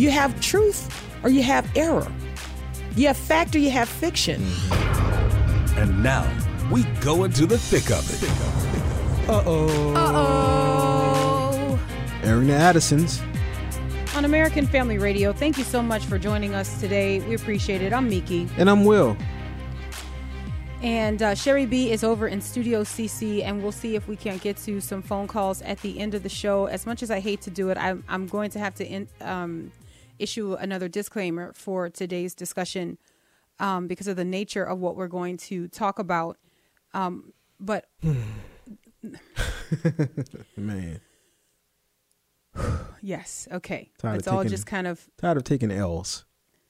You have truth or you have error. You have fact or you have fiction. And now we go into the thick of it. Uh oh. Uh oh. Airing the Addisons. On American Family Radio, thank you so much for joining us today. We appreciate it. I'm Miki. And I'm Will. And uh, Sherry B is over in Studio CC, and we'll see if we can't get to some phone calls at the end of the show. As much as I hate to do it, I'm, I'm going to have to in, um, issue another disclaimer for today's discussion um, because of the nature of what we're going to talk about. Um, but Man, yes, okay. Tired Let's all taking- just kind of tired of taking L's.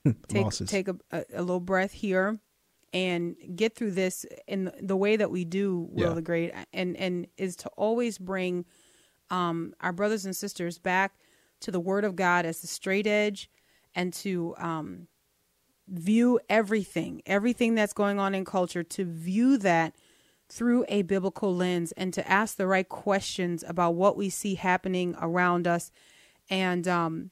take Losses. take a, a, a little breath here and get through this in the- the way that we do will Yeah. the great and and is to always bring um our brothers and sisters back to the word of god as the straight edge and to um view everything everything that's going on in culture to view that through a biblical lens and to ask the right questions about what we see happening around us and um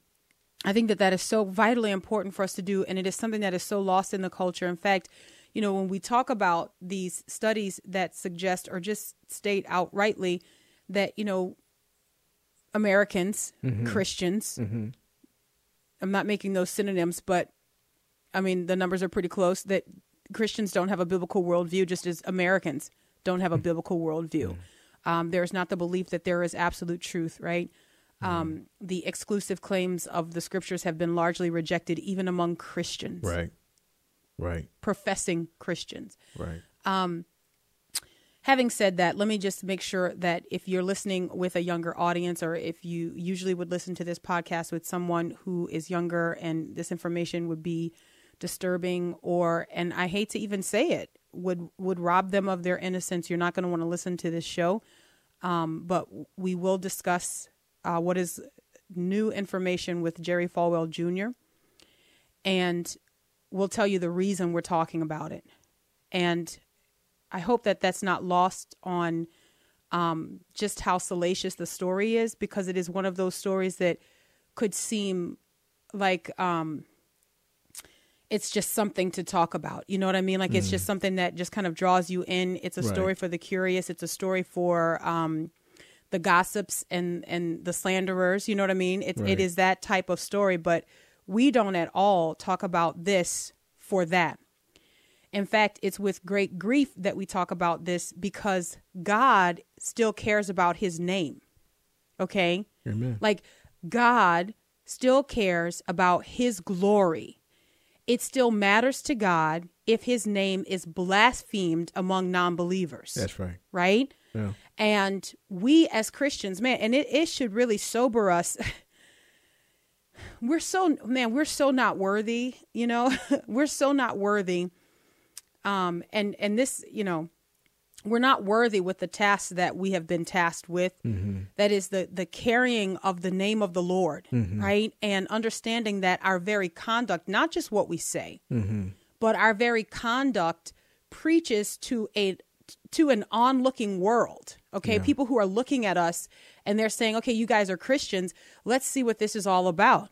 I think that that is so vitally important for us to do, and it is something that is so lost in the culture. In fact, you know, when we talk about these studies that suggest or just state outrightly that, you know, Americans, mm-hmm. Christians, mm-hmm. I'm not making those synonyms, but I mean, the numbers are pretty close that Christians don't have a biblical worldview, just as Americans don't have a mm-hmm. biblical worldview. Um, there is not the belief that there is absolute truth, right? Um, the exclusive claims of the scriptures have been largely rejected, even among Christians, Right. Right. professing Christians. Right. Um, Having said that, let me just make sure that if you're listening with a younger audience, or if you usually would listen to this podcast with someone who is younger and this information would be disturbing, or, and I hate to even say it, would would rob them of their innocence, you're not going to want to listen to this show. Um, but we will discuss uh, what is new information with Jerry Falwell Jr. And we'll tell you the reason we're talking about it. And I hope that that's not lost on um, just how salacious the story is, because it is one of those stories that could seem like um, it's just something to talk about. You know what I mean? Like it's just something that just kind of draws you in. It's a Right. story for the curious. It's a story for um, the gossips and and the slanderers. You know what I mean? It's Right. it is that type of story, but we don't at all talk about this for that. In fact, it's with great grief that we talk about this because God still cares about his name. Okay? Amen. Like God still cares about his glory. It still matters to God if his name is blasphemed among non believers. That's right. Right? Yeah. And we as Christians, man, and it, it should really sober us. we're so man, we're so not worthy, you know. we're so not worthy. Um and and this, you know, we're not worthy with the task that we have been tasked with. Mm-hmm. That is the the carrying of the name of the Lord, mm-hmm. right? And understanding that our very conduct, not just what we say, mm-hmm. but our very conduct preaches to a to an onlooking world okay? People who are looking at us and they're saying okay you guys are christians. Let's see what this is all about.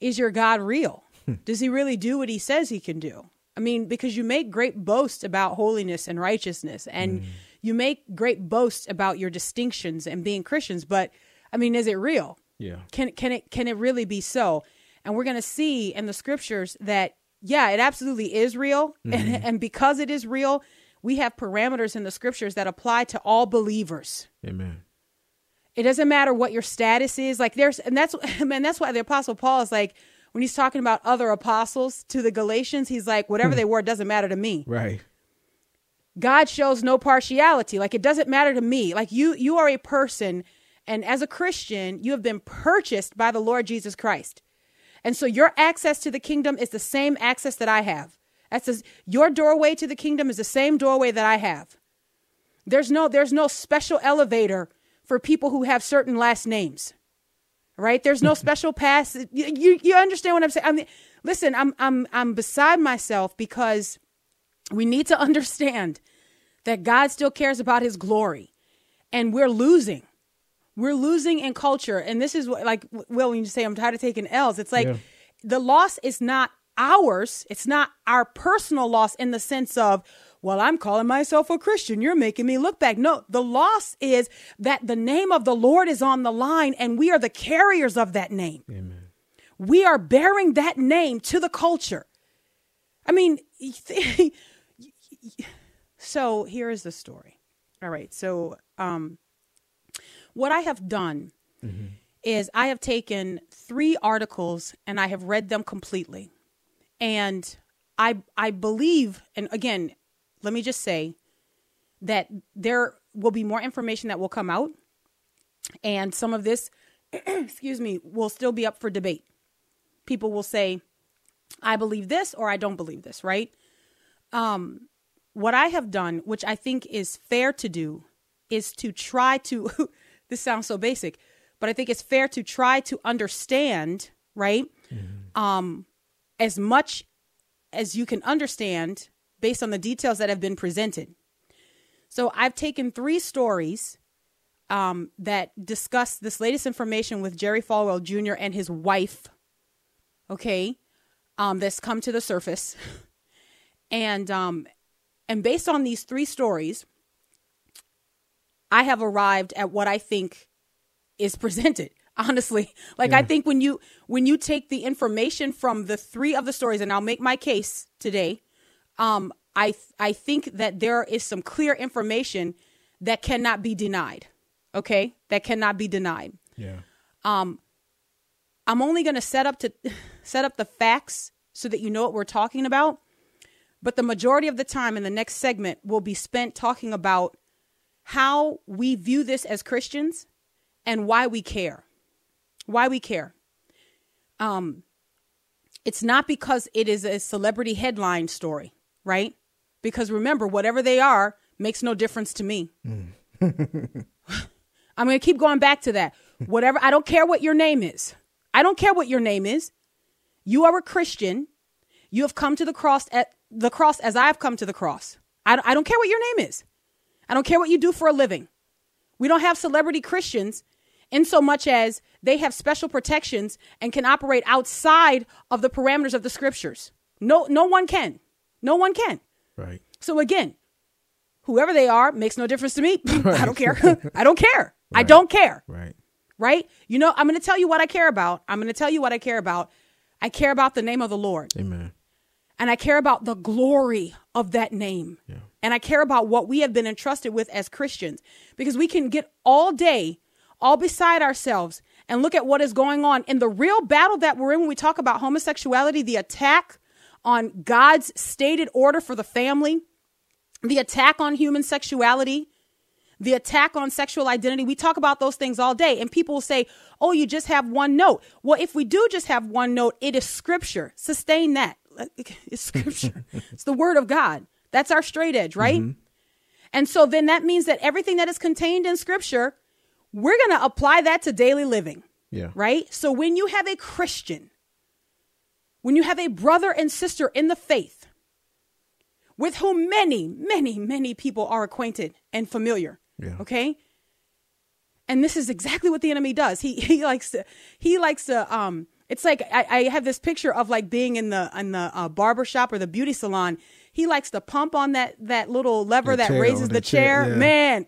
Is your god real? Hmm. Does he really do what he says he can do i mean because you make great boasts about holiness and righteousness and mm. you make great boasts about your distinctions and being christians but i mean is it real? Yeah. can can it can it really be so? And we're going to see in the scriptures that yeah it absolutely is real and, mm-hmm. and because it is real we have parameters in the scriptures that apply to all believers. Amen. it doesn't matter what your status is like there's and that's man that's why the apostle paul is like when he's talking about other apostles to the galatians he's like whatever hmm. they were doesn't matter to me Right. God shows no partiality. Like it doesn't matter to me. Like you you are a person and as a Christian, you have been purchased by the Lord Jesus Christ. And so your access to the kingdom is the same access that I have. That says your doorway to the kingdom is the same doorway that I have. There's no there's no special elevator for people who have certain last names. Right? There's no special pass. You, you you understand what I'm saying? I mean, listen, I'm I'm I'm beside myself because we need to understand that God still cares about his glory. And we're losing. We're losing in culture. And this is what like well when you say I'm tired of taking L's, it's like Yeah. the loss is not ours. It's not our personal loss in the sense of, well, I'm calling myself a Christian. You're making me look back. No, the loss is that the name of the Lord is on the line and we are the carriers of that name. Amen. We are bearing that name to the culture. I mean, so here is the story. All right. So, um, what I have done is I have taken three articles and I have read them completely. And I I believe, and again, let me just say that there will be more information that will come out, and some of this, excuse me, will still be up for debate. People will say, I believe this or I don't believe this, right? Um, what I have done, which I think is fair to do, is to try to, this sounds so basic, but I think it's fair to try to understand, right? Um, as much as you can understand based on the details that have been presented. So I've taken three stories um, that discuss this latest information with Jerry Falwell Jr. and his wife, okay, um, that's come to the surface. And um, and based on these three stories, I have arrived at what I think is presented. Honestly, like I think when you when you take the information from the three of the stories, and I'll make my case today, um, I I think that there is some clear information that cannot be denied. Okay, that cannot be denied. Yeah. Um, I'm only going to set up to set up the facts so that you know what we're talking about. But the majority of the time in the next segment will be spent talking about how we view this as Christians and why we care. Why we care. Um it's not because it is a celebrity headline story, right? Because remember, whatever they are makes no difference to me. Mm. I'm going to keep going back to that. Whatever, I don't care what your name is. I don't care what your name is. You are a Christian. You have come to the cross at the cross as I have come to the cross. I, I don't care what your name is. I don't care what you do for a living. We don't have celebrity Christians in so much as they have special protections and can operate outside of the parameters of the scriptures. No, no one can. No one can. Right. So again, whoever they are makes no difference to me. I don't care. I don't care. I don't care. Right. Right? You know, I'm going to tell you what I care about. I'm going to tell you what I care about. I care about the name of the Lord Amen. and I care about the glory of that name. Yeah. And I care about what we have been entrusted with as Christians because we can get all day, all beside ourselves, and look at what is going on in the real battle that we're in when we talk about homosexuality, the attack on God's stated order for the family, the attack on human sexuality, the attack on sexual identity. We talk about those things all day, and people will say, Oh, you just have one note. Well, if we do just have one note, it is scripture. Sustain that. It's scripture, it's the word of God. That's our straight edge, right? Mm-hmm. And so then that means that everything that is contained in scripture, we're going to apply that to daily living, Yeah. right? So when you have a Christian, when you have a brother and sister in the faith, with whom many, many, many people are acquainted and familiar. Yeah. Okay. And this is exactly what the enemy does. He he likes to he likes to um. It's like I, I have this picture of like being in the in the uh, barber shop or the beauty salon. He likes to pump on that that little lever The that chair, raises the the chair, chair. yeah. Man,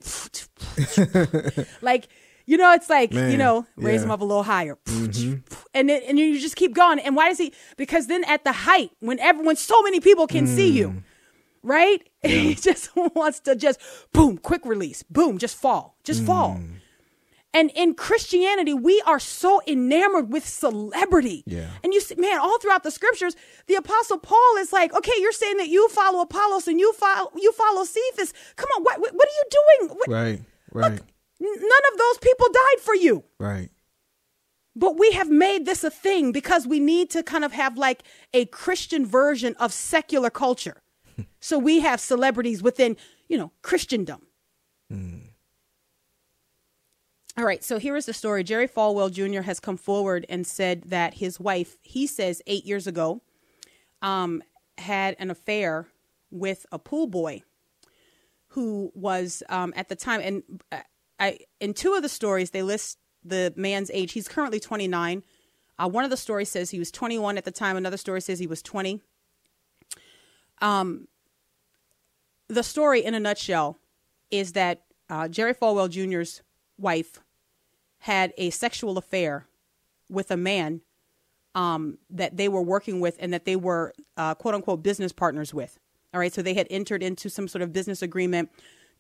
like you know, it's like you know, raise yeah. him up a little higher, mm-hmm. and then, and you just keep going. And why does he? Because then at the height, when everyone, so many people can see you, mm. right? he just wants to just boom, quick release, boom, just fall, just mm. fall. And in Christianity, we are so enamored with celebrity. Yeah. And you see, man, all throughout the scriptures, the apostle Paul is like, okay, you're saying that you follow Apollos and you follow you follow Cephas. Come on, what what, are you doing? What, Right. Right. N- None of those people died for you. Right. But we have made this a thing because we need to kind of have like a Christian version of secular culture. so we have celebrities within, you know, Christendom. All right, so here is the story. Jerry Falwell Jr. has come forward and said that his wife, he says eight years ago, um, had an affair with a pool boy who was um, at the time, and uh, I, in two of the stories, they list the man's age. He's currently 29. Uh, one of the stories says he was 21 at the time. Another story says he was 20. Um, the story, in a nutshell, is that uh, Jerry Falwell Jr.'s wife had a sexual affair with a man um, that they were working with and that they were uh, quote unquote business partners with. All right, so they had entered into some sort of business agreement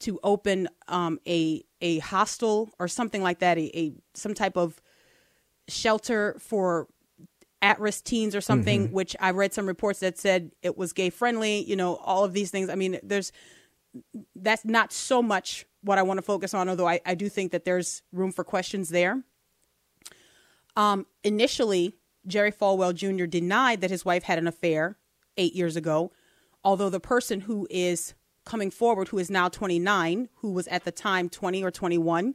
to open um, a a hostel or something like that, a, a some type of shelter for at-risk teens or something. Which I read some reports that said it was gay friendly. You know, all of these things. I mean, there's that's not so much what I want to focus on, although I, I do think that there's room for questions there. Um, initially, Jerry Falwell Jr. denied that his wife had an affair eight years ago, although the person who is coming forward, who is now 29, who was at the time 20 or 21,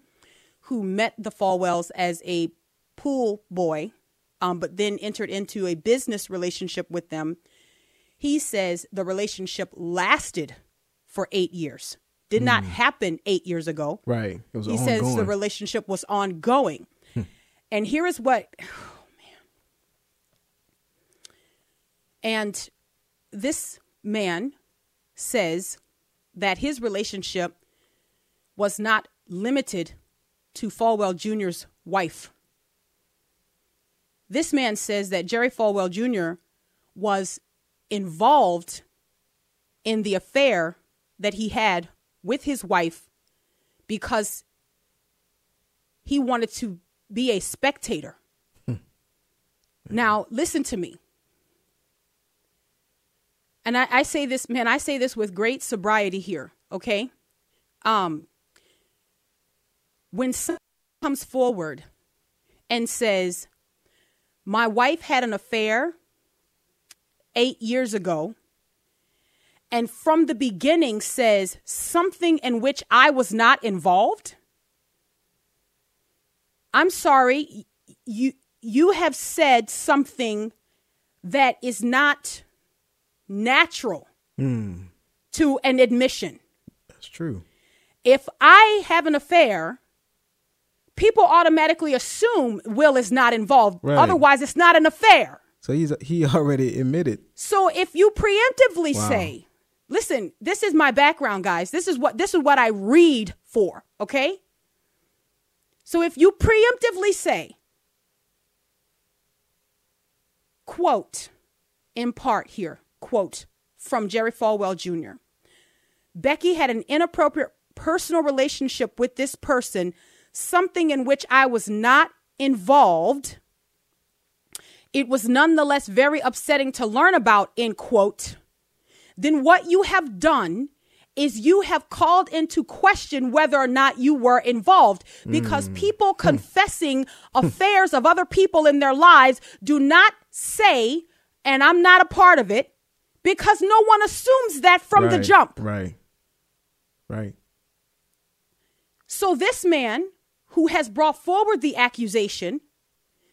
who met the Falwells as a pool boy, um, but then entered into a business relationship with them, he says the relationship lasted for eight years. Did not happen eight years ago. Right. It was He ongoing. says the relationship was ongoing. and here is what, oh man. And this man says that his relationship was not limited to Falwell Jr.'s wife. This man says that Jerry Falwell Jr. was involved in the affair that he had with his wife because he wanted to be a spectator. Hmm. Now, listen to me. And I, I say this, man, I say this with great sobriety here, okay? Um, when someone comes forward and says, My wife had an affair eight years ago, and from the beginning says something in which I was not involved, I'm sorry, you you have said something that is not natural hmm. to an admission. That's true. If I have an affair, people automatically assume Will is not involved. Right. Otherwise, it's not an affair. So he's he already admitted. So if you preemptively Wow. say, listen, this is my background, guys. This is what this is what I read for, okay? So if you preemptively say, quote, in part here, quote, from Jerry Falwell Jr. Becky had an inappropriate personal relationship with this person, something in which I was not involved. It was nonetheless very upsetting to learn about, end quote. Then what you have done is you have called into question whether or not you were involved because hmm. people hmm. confessing affairs of other people in their lives do not say, and I'm not a part of it, because no one assumes that from the jump. Right. Right. So this man who has brought forward the accusation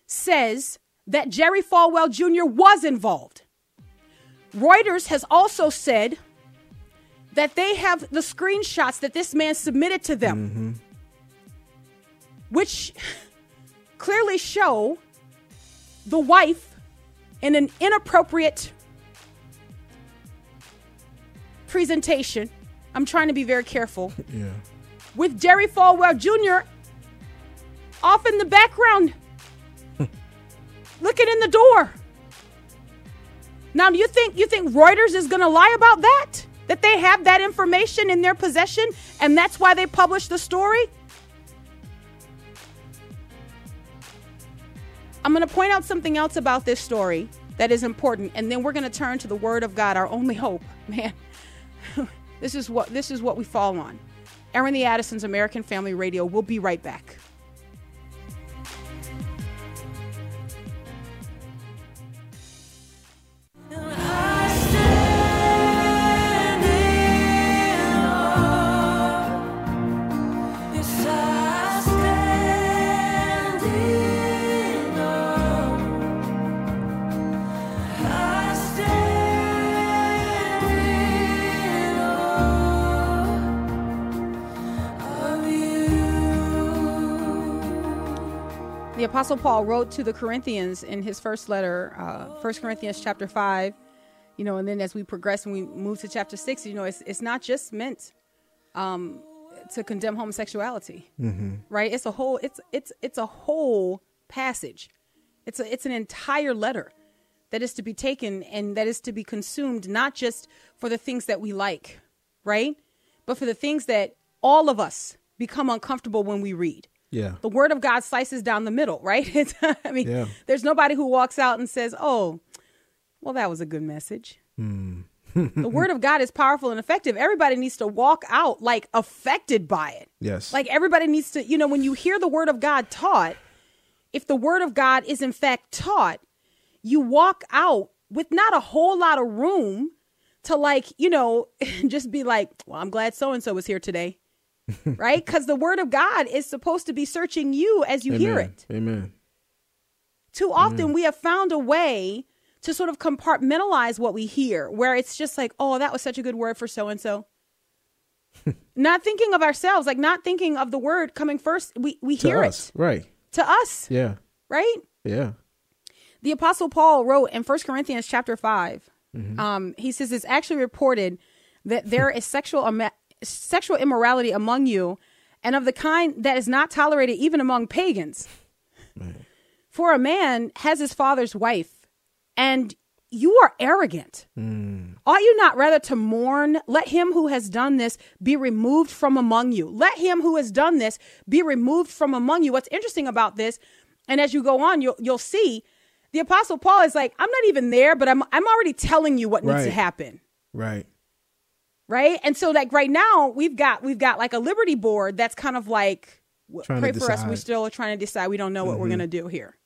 says that Jerry Falwell Jr. was involved. Reuters has also said that they have the screenshots that this man submitted to them, mm-hmm. which clearly show the wife in an inappropriate presentation. I'm trying to be very careful Yeah. with Jerry Falwell Jr. off in the background, looking in the door. Now, do you think you think Reuters is going to lie about that? That they have that information in their possession, and that's why they published the story? I'm going to point out something else about this story that is important, and then we're going to turn to the Word of God, our only hope. Man, this is what this is what we fall on. Airing the Addison's American Family Radio. We'll be right back. Apostle Paul wrote to the Corinthians in his first letter, uh, 1 Corinthians chapter 5, you know, and then as we progress and we move to chapter 6, you know, it's, it's not just meant um, to condemn homosexuality, right? It's a whole, it's, it's, it's a whole passage. It's a, it's an entire letter that is to be taken and that is to be consumed, not just for the things that we like, right? But for the things that all of us become uncomfortable when we read. Yeah. The word of God slices down the middle, right? It's, I mean, Yeah. there's nobody who walks out and says, "Oh, well, that was a good message." Hmm. the word of God is powerful and effective. Everybody needs to walk out like affected by it. Yes. Like everybody needs to, you know, when you hear the word of God taught, if the word of God is in fact taught, you walk out with not a whole lot of room to like, you know, just be like, well, I'm glad so and so was here today. right? Because the word of God is supposed to be searching you as you hear it. Amen. Too often we have found a way to sort of compartmentalize what we hear, where it's just like, oh, that was such a good word for so and so. Not thinking of ourselves, like not thinking of the word coming first. We we To hear us. it Right. to us, Yeah. right? Yeah. The apostle Paul wrote in 1 Corinthians chapter 5. Mm-hmm. Um, he says it's actually reported that there is sexual sexual immorality among you and of the kind that is not tolerated even among pagans. For a man has his father's wife and you are arrogant. Mm. Ought you not rather to mourn? Let him who has done this be removed from among you. Let him who has done this be removed from among you. What's interesting about this, and as you go on, you'll you'll see, the apostle Paul is like, I'm not even there, but I'm I'm already telling you what needs to happen. Right. Right. And so like right now, we've got we've got like a liberty board that's kind of like Trying pray for us. We still are trying to decide. We don't know what we're mm-hmm. gonna do here.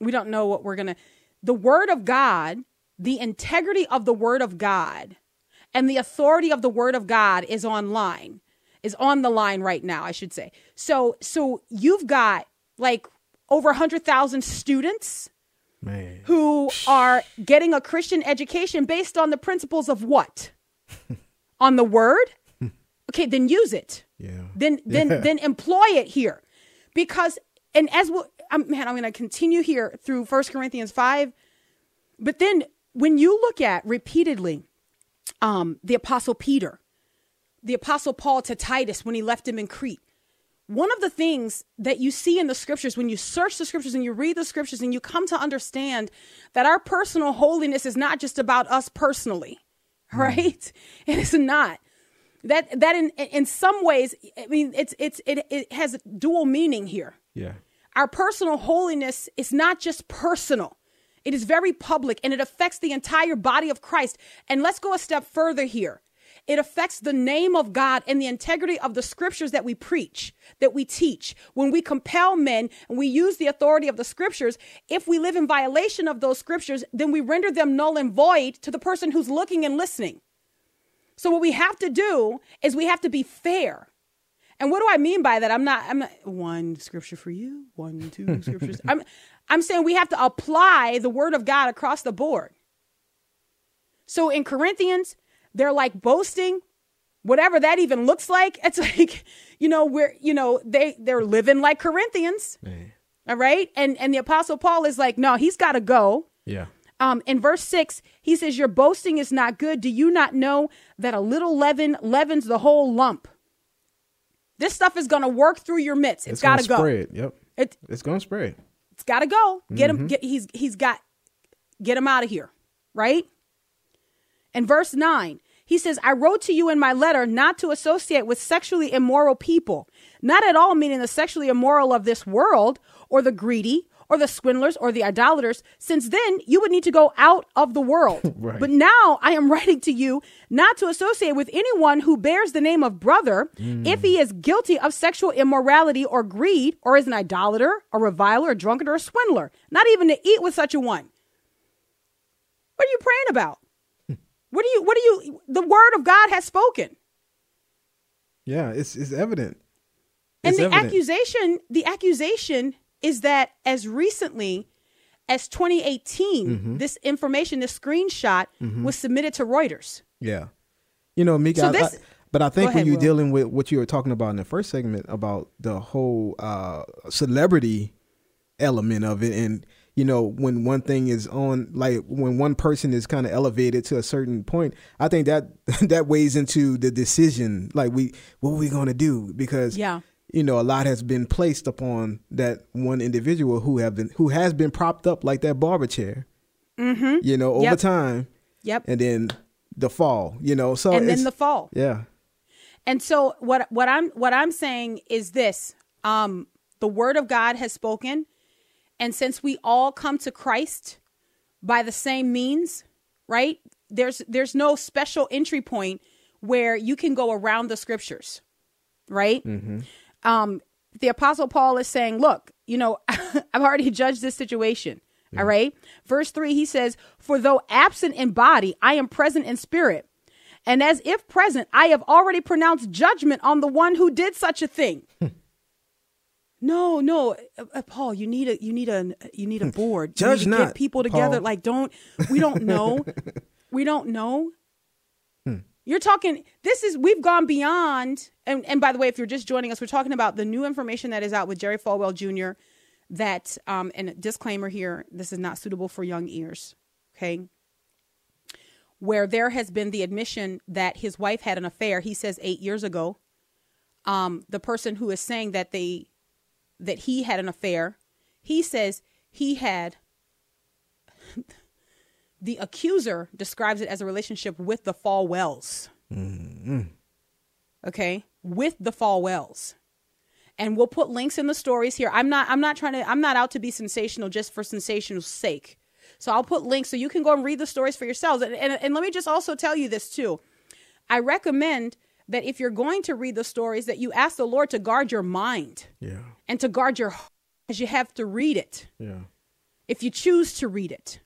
We don't know what we're gonna the word of God, the integrity of the word of God, and the authority of the word of God is online, is on the line right now, I should say. So so you've got like over a hundred thousand students Man. who are getting a Christian education based on the principles of what? on the word? Okay, then use it. Yeah. Then then Yeah. then employ it here. Because and as we I'm, man, I'm going to continue here through 1 Corinthians 5. But then when you look at repeatedly um the apostle Peter, the apostle Paul to Titus when he left him in Crete, one of the things that you see in the scriptures when you search the scriptures and you read the scriptures and you come to understand that our personal holiness is not just about us personally right? It is not. That that in in some ways i mean it's it's it, it has dual meaning here. Yeah. our personal holiness is not just personal. It is very public and it affects the entire body of christ. And let's go a step further here it affects the name of God and the integrity of the scriptures that we preach, that we teach. When we compel men and we use the authority of the scriptures, if we live in violation of those scriptures, then we render them null and void to the person who's looking and listening. So what we have to do is we have to be fair. And what do I mean by that? I'm not I'm not one scripture for you, one, two scriptures. I'm I'm saying we have to apply the word of God across the board. So in Corinthians, they're like boasting, whatever that even looks like. It's like, you know, we're, you know, they they're living like Corinthians. Man. All right. And and the apostle Paul is like, no, he's gotta go. Yeah. Um, in verse six, he says, Your boasting is not good. Do you not know that a little leaven leavens the whole lump? This stuff is gonna work through your midst. it's gonna gotta go. Spread. Yep. It It's gonna spread. it's gotta go. Get Mm-hmm. him get he's he's got get him out of here. Right? In verse 9, he says, I wrote to you in my letter not to associate with sexually immoral people, not at all meaning the sexually immoral of this world, or the greedy, or the swindlers, or the idolaters, since then you would need to go out of the world. Right. But now I am writing to you not to associate with anyone who bears the name of brother if he is guilty of sexual immorality or greed, or is an idolater, a reviler, a drunkard, or a swindler, not even to eat with such a one. What are you praying about? What do you, what do you, the word of God has spoken. Yeah. It's it's evident. And the evident. accusation, the accusation is that as recently as 2018, Mm-hmm. this information, this screenshot was submitted to Reuters. Yeah. You know, Mika, So I- this- I- but I think ahead, when you're Will. dealing with what you were talking about in the first segment about the whole uh, celebrity element of it and you know when one thing is on like when one person is kind of elevated to a certain point i think that that weighs into the decision like we what are we going to do because Yeah. you know a lot has been placed upon that one individual who have been who has been propped up like that barber chair mm-hmm. you know over Yep. time Yep. and then the fall you know so and then the fall. yeah And so what what I'm what I'm saying is this. Um the word of God has spoken and since we all come to Christ by the same means, right? There's there's no special entry point where you can go around the scriptures, right? Um the apostle Paul is saying, look, you know, I've already judged this situation. All right? Verse 3 he says, "For though absent in body, I am present in spirit." And as if present, I have already pronounced judgment on the one who did such a thing. no, no, uh, uh, Paul, you need a you need a you need a board. You need to get people together. Paul. Like, don't we don't know, we don't know. You're talking. This is we've gone beyond. And and by the way, if you're just joining us, we're talking about the new information that is out with Jerry Falwell Jr. That um and a disclaimer here: this is not suitable for young ears. Okay, where there has been the admission that his wife had an affair. He says eight years ago. Um, the person who is saying that they that he had an affair, he says he had. the accuser describes it as a relationship with the Falwells. Mm-hmm. Okay, with the Falwells. And we'll put links in the stories here. I'm not I'm not trying to I'm not out to be sensational just for sensational sake. So I'll put links so you can go and read the stories for yourselves. And, and, and let me just also tell you this too. I recommend that if you're going to read the stories, that you ask the Lord to guard your mind yeah and to guard your heart as you have to read it yeah if you choose to read it.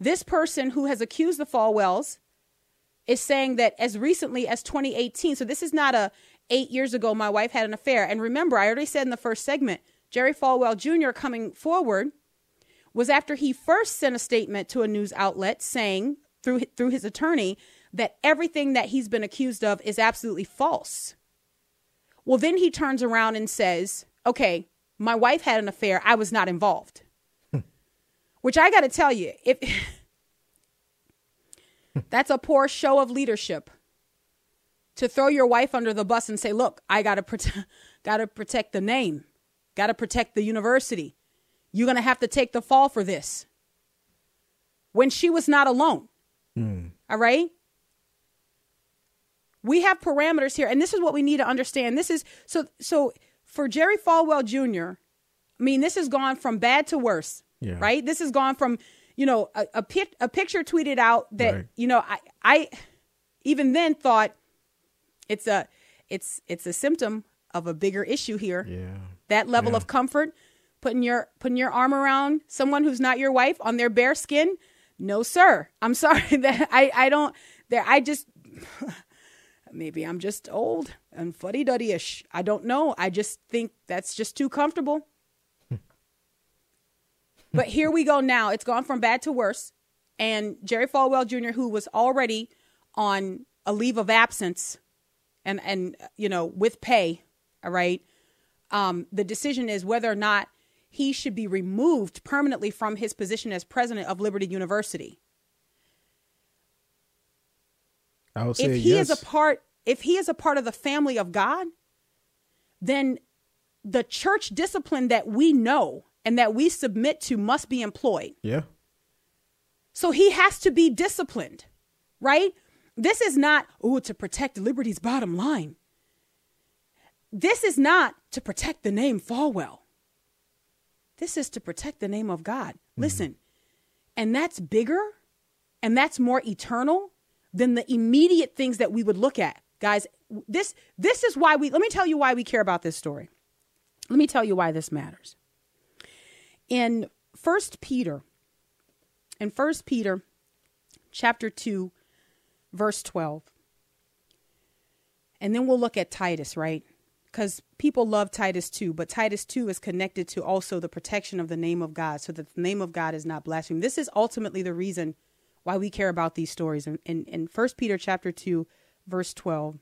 This person who has accused the Falwells is saying that as recently as 2018, so this is not a eight years ago, my wife had an affair. And remember, I already said in the first segment, Jerry Falwell Jr. coming forward was after he first sent a statement to a news outlet saying through through his attorney that everything that he's been accused of is absolutely false. Well, then he turns around and says, "Okay, my wife had an affair. I was not involved." Hmm. Which I got to tell you, if that's a poor show of leadership to throw your wife under the bus and say, "Look, I got to protect got to protect the name. Got to protect the university. You're going to have to take the fall for this." When she was not alone. Hmm. All right? We have parameters here and this is what we need to understand. This is so so for Jerry Falwell Jr., I mean, this has gone from bad to worse. Yeah. Right? This has gone from, you know, a, a, pic, a picture tweeted out that, Right. you know, I I even then thought it's a it's it's a symptom of a bigger issue here. yeah That level of comfort, putting your putting your arm around someone who's not your wife on their bare skin. No, sir. I'm sorry that I I don't there I just maybe I'm just old and fuddy duddy ish. I don't know. I just think that's just too comfortable. but here we go now. It's gone from bad to worse. And Jerry Falwell Jr., who was already on a leave of absence and, and you know, with pay, all right, um, the decision is whether or not he should be removed permanently from his position as president of Liberty University. I would say if he yes. is a part if he is a part of the family of god then the church discipline that we know and that we submit to must be employed. Yeah. So he has to be disciplined right? This is not oh to protect liberty's bottom line. This is not to protect the name falwell. This is to protect the name of god. Mm-hmm. Listen and that's bigger and that's more eternal than the immediate things that we would look at. Guys this this is why we let me tell you why we care about this story. Let me tell you why this matters. In first peter in first peter chapter 2 verse 12 and then we'll look at titus right? Because people love titus 2 but titus 2 is connected to also the protection of the name of god so that the name of god is not blasphemed. This is ultimately the reason why we care about these stories in, in, in 1 peter chapter 2 verse 12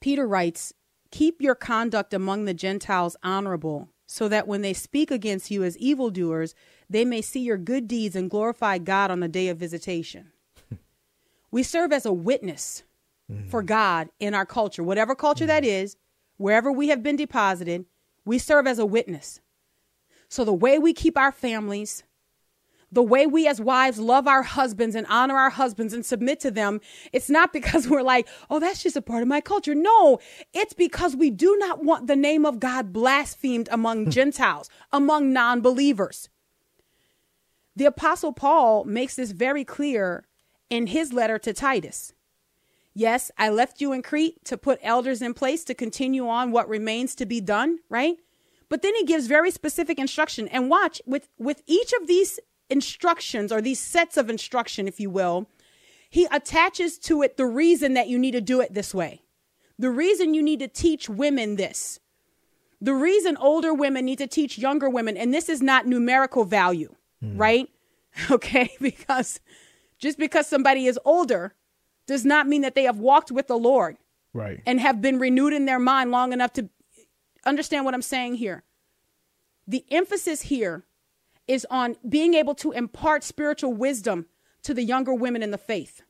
peter writes keep your conduct among the gentiles honorable so that when they speak against you as evildoers, they may see your good deeds and glorify God on the day of visitation. we serve as a witness mm-hmm. for God in our culture, whatever culture that mm-hmm. is, wherever we have been deposited, we serve as a witness. So the way we keep our families, the way we as wives love our husbands and honor our husbands and submit to them, it's not because we're like, oh, that's just a part of my culture. No, it's because we do not want the name of God blasphemed among Gentiles, among non believers. The Apostle Paul makes this very clear in his letter to Titus. Yes, I left you in Crete to put elders in place to continue on what remains to be done, right? But then he gives very specific instruction. And watch, with, with each of these instructions or these sets of instruction, if you will, he attaches to it the reason that you need to do it this way. The reason you need to teach women this. The reason older women need to teach younger women, and this is not numerical value, mm. right? Okay, because just because somebody is older does not mean that they have walked with the Lord Right. and have been renewed in their mind long enough to understand what I'm saying here. The emphasis here is on being able to impart spiritual wisdom to the younger women in the faith.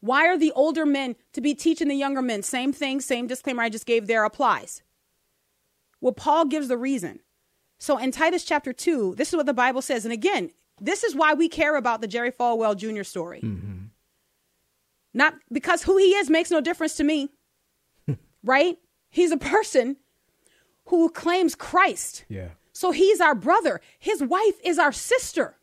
Why are the older men to be teaching the younger men? Same thing, same disclaimer I just gave there applies. Well, Paul gives the reason. So in Titus chapter 2, this is what the Bible says. And again, this is why we care about the Jerry Falwell Jr. story. Mm-hmm. Not because who he is makes no difference to me, right? He's a person who claims Christ. Yeah. So he's our brother. His wife is our sister.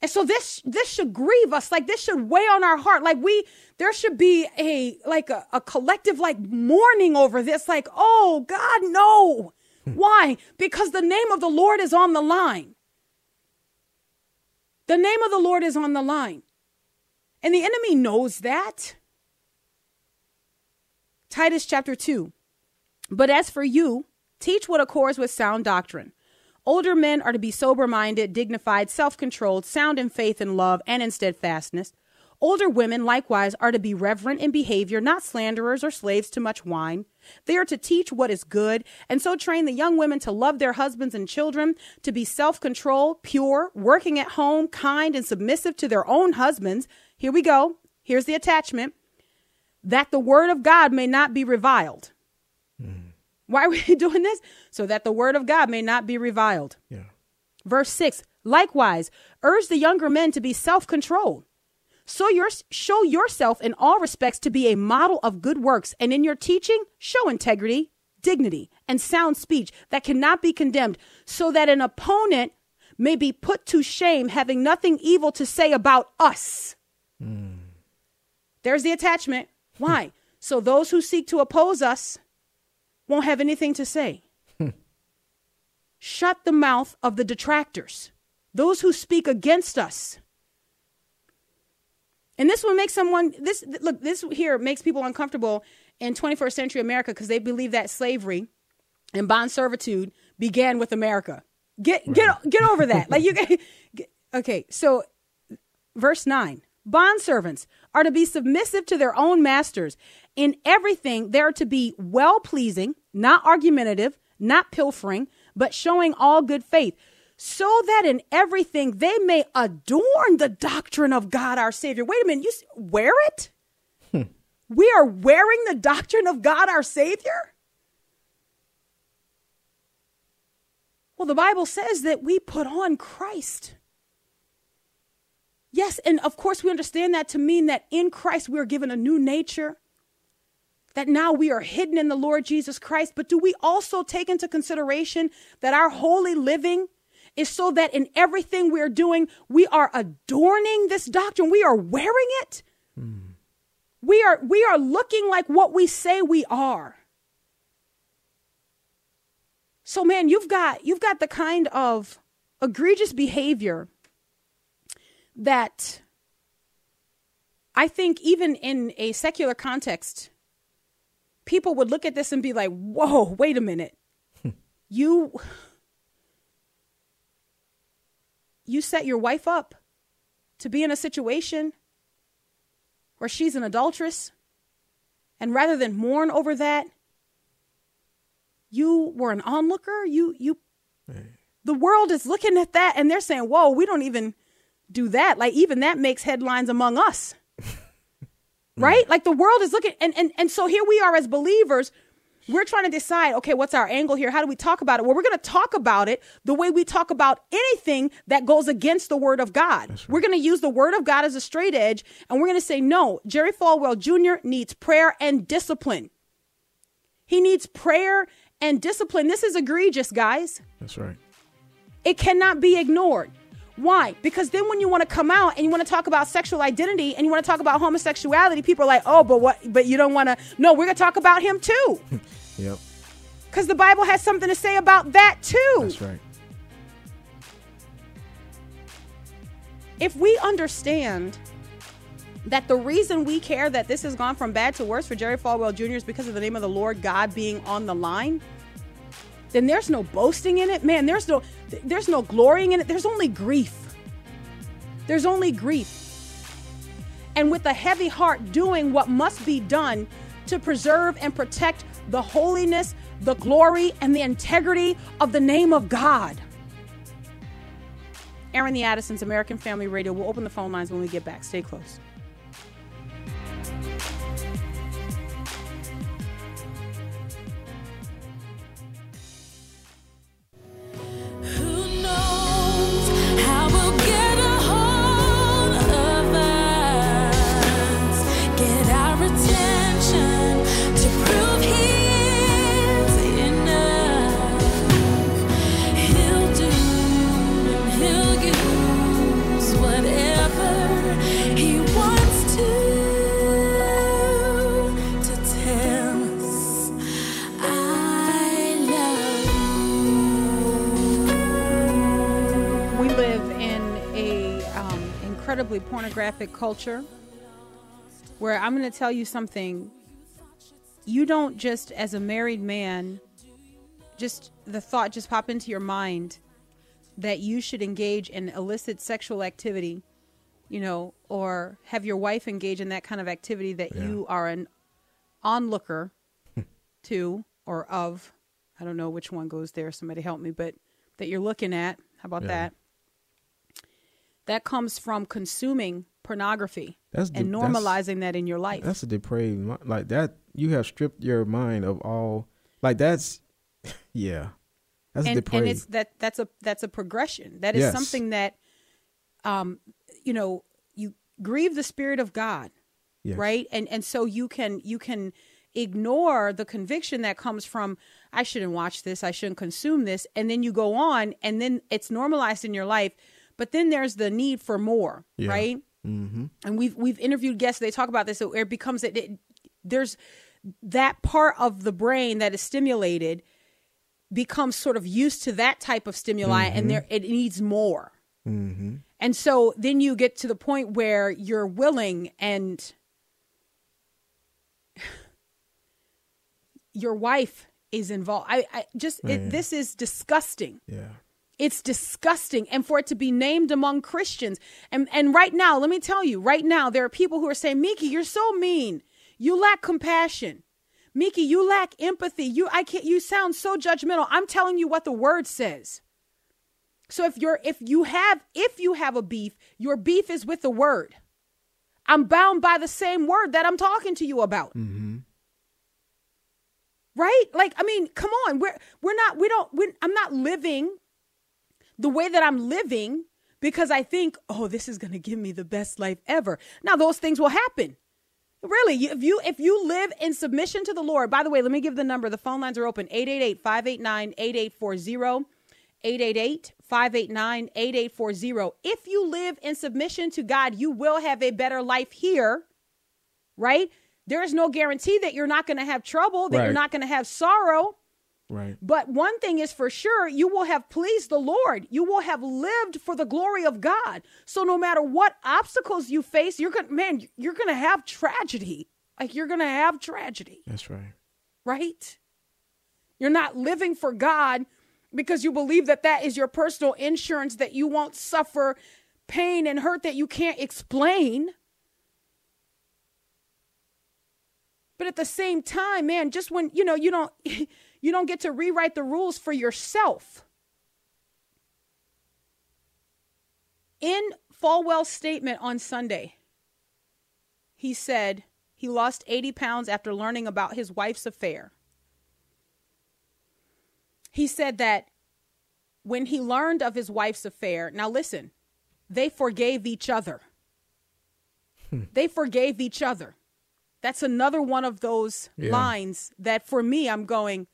And so this this should grieve us. Like this should weigh on our heart. Like we there should be a like a, a collective like mourning over this. Like, oh God, no. Hmm. Why? Because the name of the Lord is on the line. The name of the Lord is on the line. And the enemy knows that. Titus chapter 2. But as for you, teach what accords with sound doctrine. Older men are to be sober minded, dignified, self controlled, sound in faith and love, and in steadfastness. Older women, likewise, are to be reverent in behavior, not slanderers or slaves to much wine. They are to teach what is good, and so train the young women to love their husbands and children, to be self controlled, pure, working at home, kind, and submissive to their own husbands. Here we go. Here's the attachment that the word of God may not be reviled. Why are we doing this? So that the word of God may not be reviled. Yeah. Verse 6 Likewise, urge the younger men to be self controlled. So your, show yourself in all respects to be a model of good works, and in your teaching, show integrity, dignity, and sound speech that cannot be condemned, so that an opponent may be put to shame, having nothing evil to say about us. Hmm. There's the attachment. Why? so those who seek to oppose us won't have anything to say. Shut the mouth of the detractors, those who speak against us. And this will make someone this look this here makes people uncomfortable in 21st century America because they believe that slavery and bond servitude began with America. Get get get over that. Like you get, okay, so verse 9 bond servants are to be submissive to their own masters in everything they're to be well pleasing not argumentative not pilfering but showing all good faith so that in everything they may adorn the doctrine of god our savior. Wait a minute you wear it? Hmm. We are wearing the doctrine of god our savior? Well the bible says that we put on christ. Yes, and of course we understand that to mean that in Christ we are given a new nature, that now we are hidden in the Lord Jesus Christ. But do we also take into consideration that our holy living is so that in everything we are doing, we are adorning this doctrine, we are wearing it? Hmm. We are we are looking like what we say we are. So man, you've got you've got the kind of egregious behavior that I think even in a secular context, people would look at this and be like, whoa, wait a minute. you you set your wife up to be in a situation where she's an adulteress, and rather than mourn over that, you were an onlooker. You you the world is looking at that and they're saying, "Whoa, we don't even do that." Like even that makes headlines among us. Right? Like the world is looking and and and so here we are as believers we're trying to decide, okay, what's our angle here? How do we talk about it? Well, we're going to talk about it the way we talk about anything that goes against the word of God. Right. We're going to use the word of God as a straight edge, and we're going to say, no, Jerry Falwell Jr. needs prayer and discipline. He needs prayer and discipline. This is egregious, guys. That's right. It cannot be ignored. Why? Because then when you want to come out and you want to talk about sexual identity and you want to talk about homosexuality, people are like, "Oh, but what? But you don't want to." No, we're going to talk about him too. yep. Because the Bible has something to say about that too. That's right. If we understand that the reason we care that this has gone from bad to worse for Jerry Falwell Jr. is because of the name of the Lord God being on the line, then there's no boasting in it. Man, there's no there's no glorying in it. There's only grief. There's only grief. And with a heavy heart doing what must be done to preserve and protect the holiness, the glory, and the integrity of the name of God. Airing the Addisons, American Family Radio. We'll open the phone lines when we get back. Stay close. Pornographic culture where I'm going to tell you something. You don't just, as a married man, just the thought just pop into your mind that you should engage in illicit sexual activity, you know, or have your wife engage in that kind of activity that yeah. you are an onlooker to or of. I don't know which one goes there. Somebody help me, but that you're looking at. How about yeah. that? That comes from consuming pornography that's de- and normalizing that in your life. That's a depraved like that. You have stripped your mind of all like that's yeah. That's and, depraved. And it's that that's a that's a progression. That is yes. something that um you know you grieve the spirit of God. Yes. Right? And and so you can you can ignore the conviction that comes from I shouldn't watch this, I shouldn't consume this, and then you go on and then it's normalized in your life but then there's the need for more, yeah. right? Mm-hmm. And we've we've interviewed guests. They talk about this. So it becomes that it. There's that part of the brain that is stimulated becomes sort of used to that type of stimuli, mm-hmm. and there it needs more. Mm-hmm. And so then you get to the point where you're willing and your wife is involved. I, I just it, this is disgusting. Yeah. It's disgusting. And for it to be named among Christians. And, and right now, let me tell you, right now, there are people who are saying, Miki, you're so mean. You lack compassion. Miki, you lack empathy. You I can't you sound so judgmental. I'm telling you what the word says. So if you're if you have if you have a beef, your beef is with the word. I'm bound by the same word that I'm talking to you about. Mm-hmm. Right? Like I mean, come on. We're we're not we don't we, I'm not living the way that I'm living because I think, oh, this is going to give me the best life ever. Now, those things will happen. Really, if you if you live in submission to the Lord, by the way, let me give the number. The phone lines are open 888-589-8840. 888-589-8840. If you live in submission to God, you will have a better life here, right? There is no guarantee that you're not going to have trouble, that right. you're not going to have sorrow. Right. But one thing is for sure, you will have pleased the Lord. You will have lived for the glory of God. So no matter what obstacles you face, you're going to man, you're going to have tragedy. Like you're going to have tragedy. That's right. Right? You're not living for God because you believe that that is your personal insurance that you won't suffer pain and hurt that you can't explain. But at the same time, man, just when, you know, you don't You don't get to rewrite the rules for yourself. In Falwell's statement on Sunday, he said he lost 80 pounds after learning about his wife's affair. He said that when he learned of his wife's affair, now listen, they forgave each other. Hmm. They forgave each other. That's another one of those yeah. lines that for me, I'm going,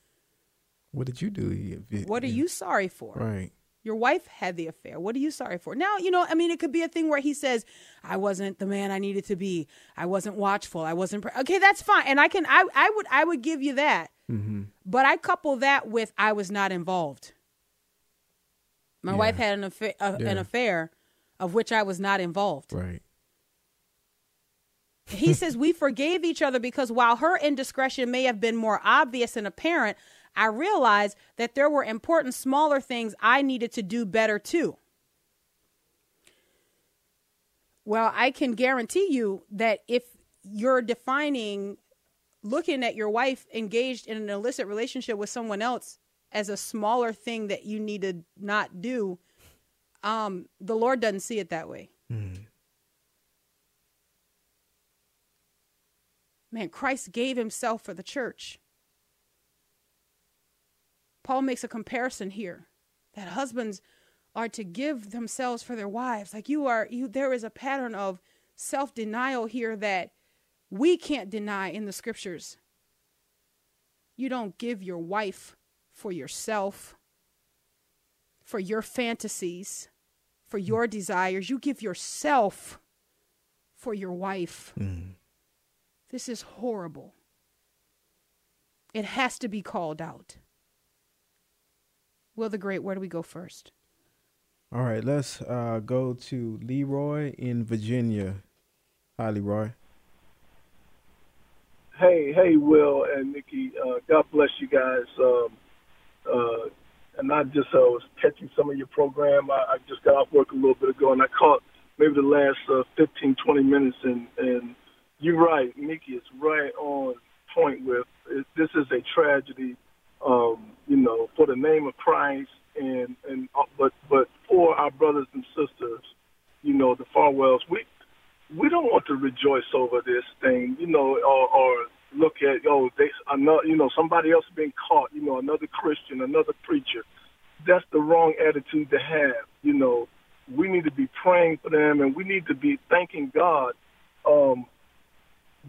What did you do? What are you sorry for? Right. Your wife had the affair. What are you sorry for? Now, you know, I mean, it could be a thing where he says, I wasn't the man I needed to be. I wasn't watchful. I wasn't. Pre-. Okay, that's fine. And I can, I, I would, I would give you that. Mm-hmm. But I couple that with I was not involved. My yeah. wife had an affair, uh, yeah. an affair of which I was not involved. Right. he says we forgave each other because while her indiscretion may have been more obvious and apparent, I realized that there were important smaller things I needed to do better too. Well, I can guarantee you that if you're defining looking at your wife engaged in an illicit relationship with someone else as a smaller thing that you need to not do, um, the Lord doesn't see it that way. Mm. Man, Christ gave himself for the church. Paul makes a comparison here that husbands are to give themselves for their wives. Like you are, you there is a pattern of self-denial here that we can't deny in the scriptures. You don't give your wife for yourself, for your fantasies, for your desires. You give yourself for your wife. Mm. This is horrible. It has to be called out. Will the Great, where do we go first? All right, let's uh, go to Leroy in Virginia. Hi, Leroy. Hey, hey, Will and Nikki. Uh, God bless you guys. Um, uh, and I just uh, was catching some of your program. I, I just got off work a little bit ago, and I caught maybe the last uh, 15, 20 minutes. And, and you're right, Nikki is right on point with it, this is a tragedy um, you know, for the name of Christ, and and uh, but but for our brothers and sisters, you know, the Falwells, we we don't want to rejoice over this thing, you know, or, or look at oh they another you know somebody else being caught, you know, another Christian, another preacher. That's the wrong attitude to have. You know, we need to be praying for them, and we need to be thanking God. Um,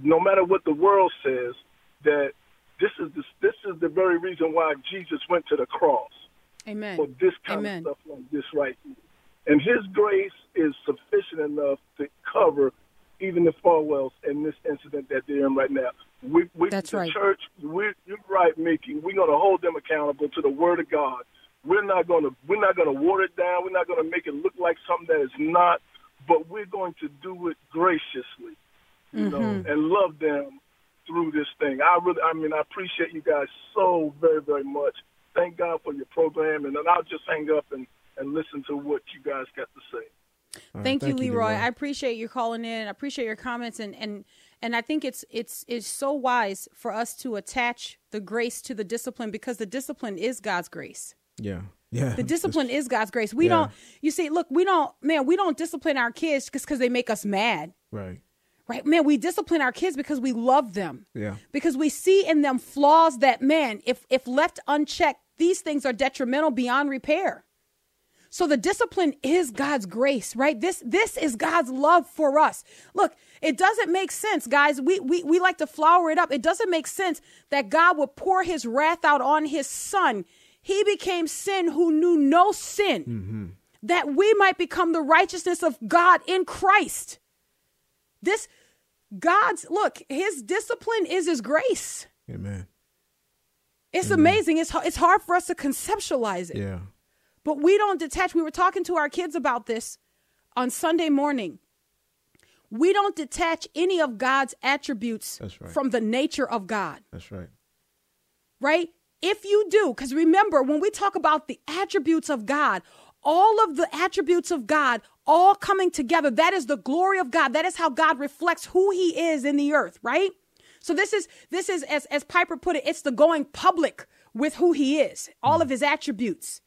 no matter what the world says, that this is the, this is the very reason why Jesus went to the cross. Amen. For this kind Amen. of stuff like this right here. And his grace is sufficient enough to cover even the Falwells in this incident that they're in right now. We, we That's the right. church, we're, you're right, Miki. We're going to hold them accountable to the Word of God. We're not going to we're not going to water it down. We're not going to make it look like something that is not. But we're going to do it graciously, you mm-hmm. know, and love them through this thing. I really, I mean, I appreciate you guys so very, very much. Thank God for your program, and then I'll just hang up and, and listen to what you guys got to say. Right, thank, thank, you, Leroy. Leroy. I appreciate you calling in. I appreciate your comments, and and and I think it's it's it's so wise for us to attach the grace to the discipline because the discipline is God's grace. Yeah. Yeah. The discipline is God's grace. We yeah. don't you see, look, we don't man, we don't discipline our kids just because they make us mad. Right right? Man, we discipline our kids because we love them. Yeah. Because we see in them flaws that, man, if if left unchecked, these things are detrimental beyond repair. So the discipline is God's grace, right? This this is God's love for us. Look, it doesn't make sense, guys. We we we like to flower it up. It doesn't make sense that God would pour his wrath out on his son. He became sin who knew no sin. Mm-hmm. That we might become the righteousness of God in Christ. This God's look, his discipline is his grace. Amen. It's Amen. amazing. It's it's hard for us to conceptualize it. Yeah. But we don't detach. We were talking to our kids about this on Sunday morning. We don't detach any of God's attributes right. from the nature of God. That's right. Right? If you do, because remember, when we talk about the attributes of God, all of the attributes of God all coming together. That is the glory of God. That is how God reflects who he is in the earth, right? So this is this is as as Piper put it, it's the going public with who he is, all of his attributes,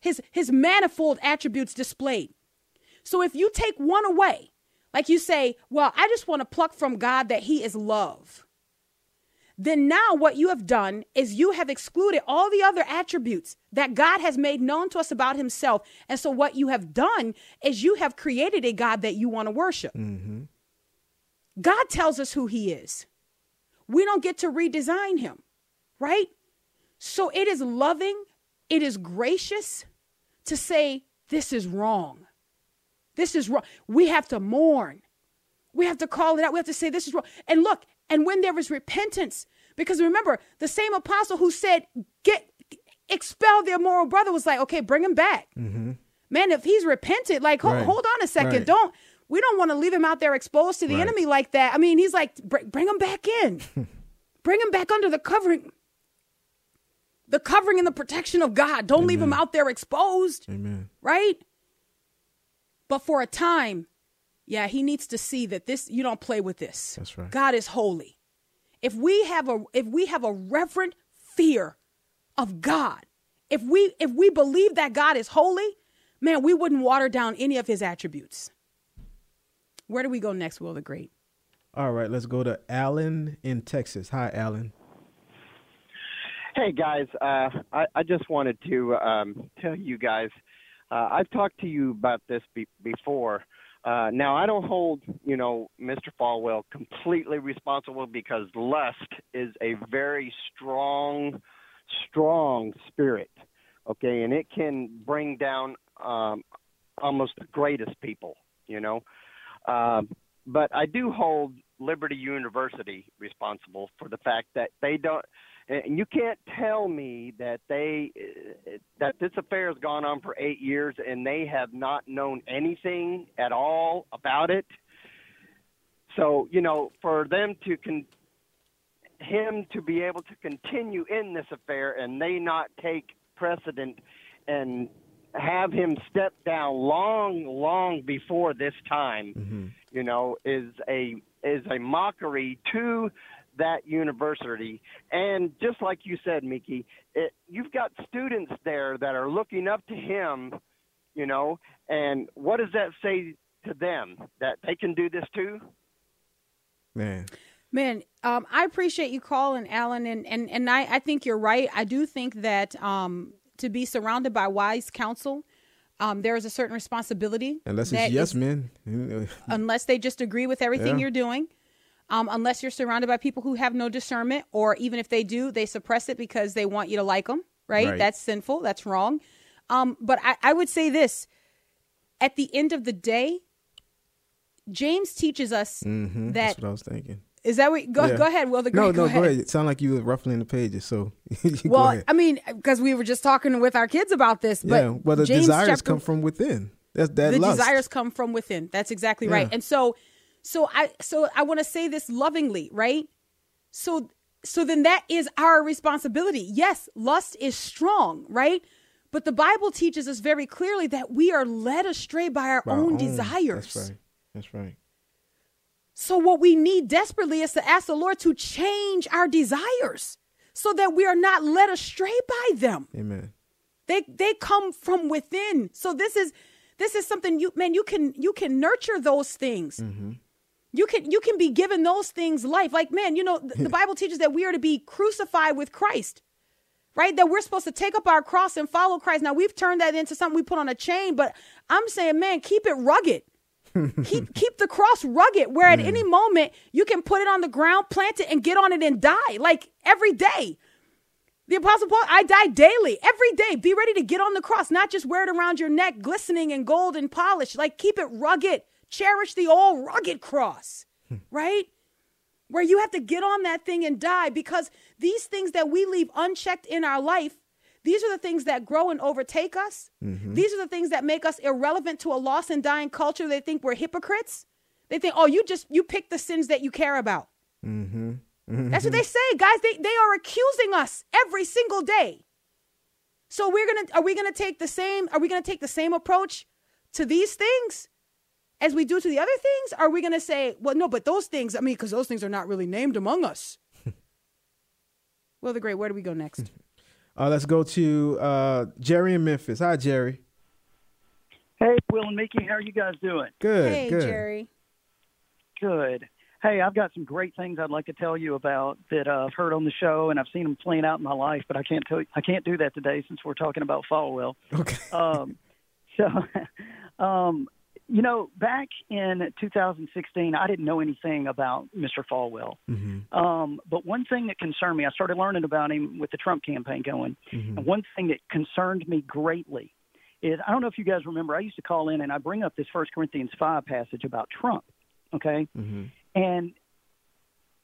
his his manifold attributes displayed. So if you take one away, like you say, well, I just want to pluck from God that he is love. Then now what you have done is you have excluded all the other attributes that God has made known to us about himself. And so what you have done is you have created a God that you want to worship. Mm-hmm. God tells us who he is. We don't get to redesign him, right? So it is loving, it is gracious to say, this is wrong. This is wrong. We have to mourn. We have to call it out. We have to say, this is wrong. And look, and when there is repentance, because remember, the same apostle who said, get expel the immoral brother was like, okay, bring him back. Mm-hmm. Man, if he's repented, like, hold, Right. hold on a second. Right. Don't, we don't want to leave him out there exposed to the Right. enemy like that. I mean, he's like, br- bring him back in. bring him back under the covering. The covering and the protection of God. Don't leave him out there exposed Amen. right? But for a time, yeah, he needs to see that this you don't play with this. That's right. God is holy. If we have a if we have a reverent fear of God, if we if we believe that God is holy, man, we wouldn't water down any of his attributes. Where do we go next, Will the Great? All right, let's go to Allen in Texas. Hi, Allen. Hey guys, uh, I, I just wanted to um, tell you guys. Uh, I've talked to you about this be- before. Uh, now I don't hold, you know, Mr. Falwell completely responsible because lust is a very strong, strong spirit. Okay, and it can bring down um, almost the greatest people. You know, um, but I do hold Liberty University responsible for the fact that they don't. And you can't tell me that they uh, that this affair has gone on for eight years and they have not known anything at all about it. So you know, for them to con- him to be able to continue in this affair and they not take precedent and have him step down long, long before this time, you know, is a is a mockery to that university. And just like you said, Miki, it, you've got students there that are looking up to him, you know, and what does that say to them that they can do this too? Man. Man, um, I appreciate you calling, Alan, and and and I, I think you're right. I do think that um, to be surrounded by wise counsel, um, there is a certain responsibility. Unless it's yes is- men. unless they just agree with everything Yeah. you're doing. Um, unless you're surrounded by people who have no discernment, or even if they do, they suppress it because they want you to like them. Right? Right. That's sinful. That's wrong. Um, but I, I would say this: at the end of the day, James teaches us hmm that That's what I was thinking. is that what go Yeah. go ahead. Will the No, no, go ahead. It sounded like you were ruffling the pages, so go Well, ahead. I mean, because we were just talking with our kids about this, but yeah, well, the James desires chapter- come from within. That's that the lust. desires come from within. That's exactly right. And so, so I, so I want to say this lovingly, right? So, so then that is our responsibility. Yes, lust is strong, right? But the Bible teaches us very clearly that we are led astray by our By our own, own. desires. That's right. That's right. So what we need desperately is to ask the Lord to change our desires so that we are not led astray by them. Amen. They they come from within. So this is this is something you man you can you can nurture those things. Mm-hmm. You can you can be given those things life. Like man, you know the, the Bible teaches that we are to be crucified with Christ. Right? That we're supposed to take up our cross and follow Christ. Now we've turned that into something we put on a chain, but I'm saying man, keep it rugged. keep keep the cross rugged where at any moment you can put it on the ground, plant it and get on it and die like every day. The Apostle Paul, I die daily, every day. Be ready to get on the cross, not just wear it around your neck, glistening and gold and polished. Like, keep it rugged. Cherish the old rugged cross, hmm. right? Where you have to get on that thing and die because these things that we leave unchecked in our life, these are the things that grow and overtake us. Mm-hmm. These are the things that make us irrelevant to a lost and dying culture. They think we're hypocrites. They think, oh, you just you pick the sins that you care about. Mm-hmm. That's what mm-hmm. they say, guys. They they are accusing us every single day. So we're gonna are we gonna take the same are we gonna take the same approach to these things as we do to the other things? Are we gonna say, Will, no, but those things, I mean, because those things are not really named among us. well, the great, where do we go next? Uh, let's go to uh, Jerry in Memphis. Hi, Jerry. Hey, Will and Miki, how are you guys doing? Good. hey, good. Jerry. Good. Hey, I've got some great things I'd like to tell you about that uh, I've heard on the show, and I've seen them playing out in my life. But I can't tell you, I can't do that today since we're talking about Falwell. Okay. Um, so, um, you know, back in 2016, I didn't know anything about Mr. Falwell. Mm-hmm. Um, but one thing that concerned me, I started learning about him with the Trump campaign going. Mm-hmm. And one thing that concerned me greatly is I don't know if you guys remember, I used to call in and I bring up this First Corinthians 5 passage about Trump. Okay. Mm-hmm. And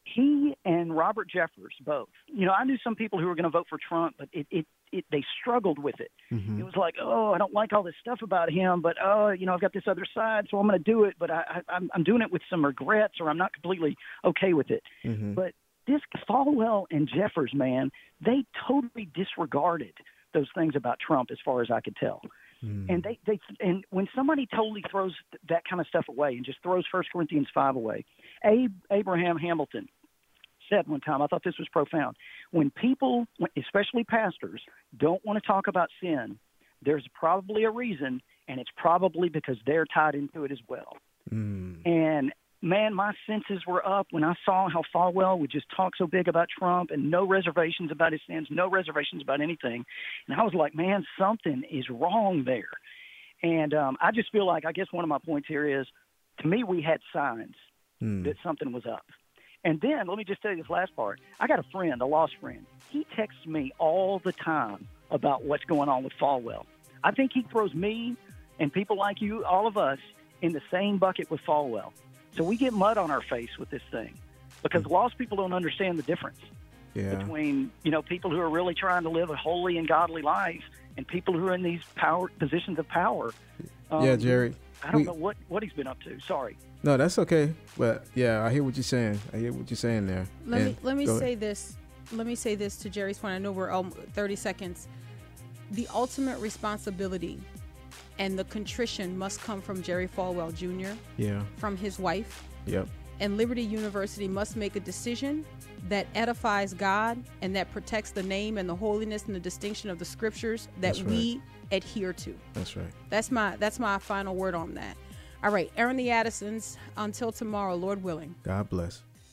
he and Robert Jeffress both, you know, I knew some people who were going to vote for Trump, but it, it, it, they struggled with it. Mm-hmm. It was like, oh, I don't like all this stuff about him, but oh, you know, I've got this other side, so I'm going to do it, but I, I, I'm, I'm doing it with some regrets, or I'm not completely okay with it. Mm-hmm. But this Falwell and Jeffress, man, they totally disregarded those things about Trump, as far as I could tell. Mm-hmm. And they, they, and when somebody totally throws that kind of stuff away and just throws First Corinthians five away, Abe Abraham Hamilton said one time, I thought this was profound. When people, especially pastors, don't want to talk about sin, there's probably a reason, and it's probably because they're tied into it as well. Mm. And man, my senses were up when I saw how Falwell would just talk so big about Trump and no reservations about his sins, no reservations about anything. And I was like, man, something is wrong there. And um, I just feel like, I guess one of my points here is to me, we had signs Mm. that something was up. And then let me just tell you this last part. I got a friend, a lost friend. He texts me all the time about what's going on with Falwell. I think he throws me and people like you, all of us, in the same bucket with Falwell. So we get mud on our face with this thing because lost people don't understand the difference Yeah. between you know people who are really trying to live a holy and godly life and people who are in these power positions of power. Um, yeah, Jerry. I don't we- know what what he's been up to. Sorry. No, that's okay. But yeah, I hear what you're saying. I hear what you're saying there. Let me let me say ahead. this. Let me say this to Jerry's point. I know we're um, 30 seconds. The ultimate responsibility and the contrition must come from Jerry Falwell Jr., Yeah. from his wife, Yep. and Liberty University must make a decision that edifies God and that protects the name and the holiness and the distinction of the scriptures that right. we adhere to. That's right. That's my that's my final word on that. All right, Airing the Addisons. Until tomorrow, Lord willing. God bless.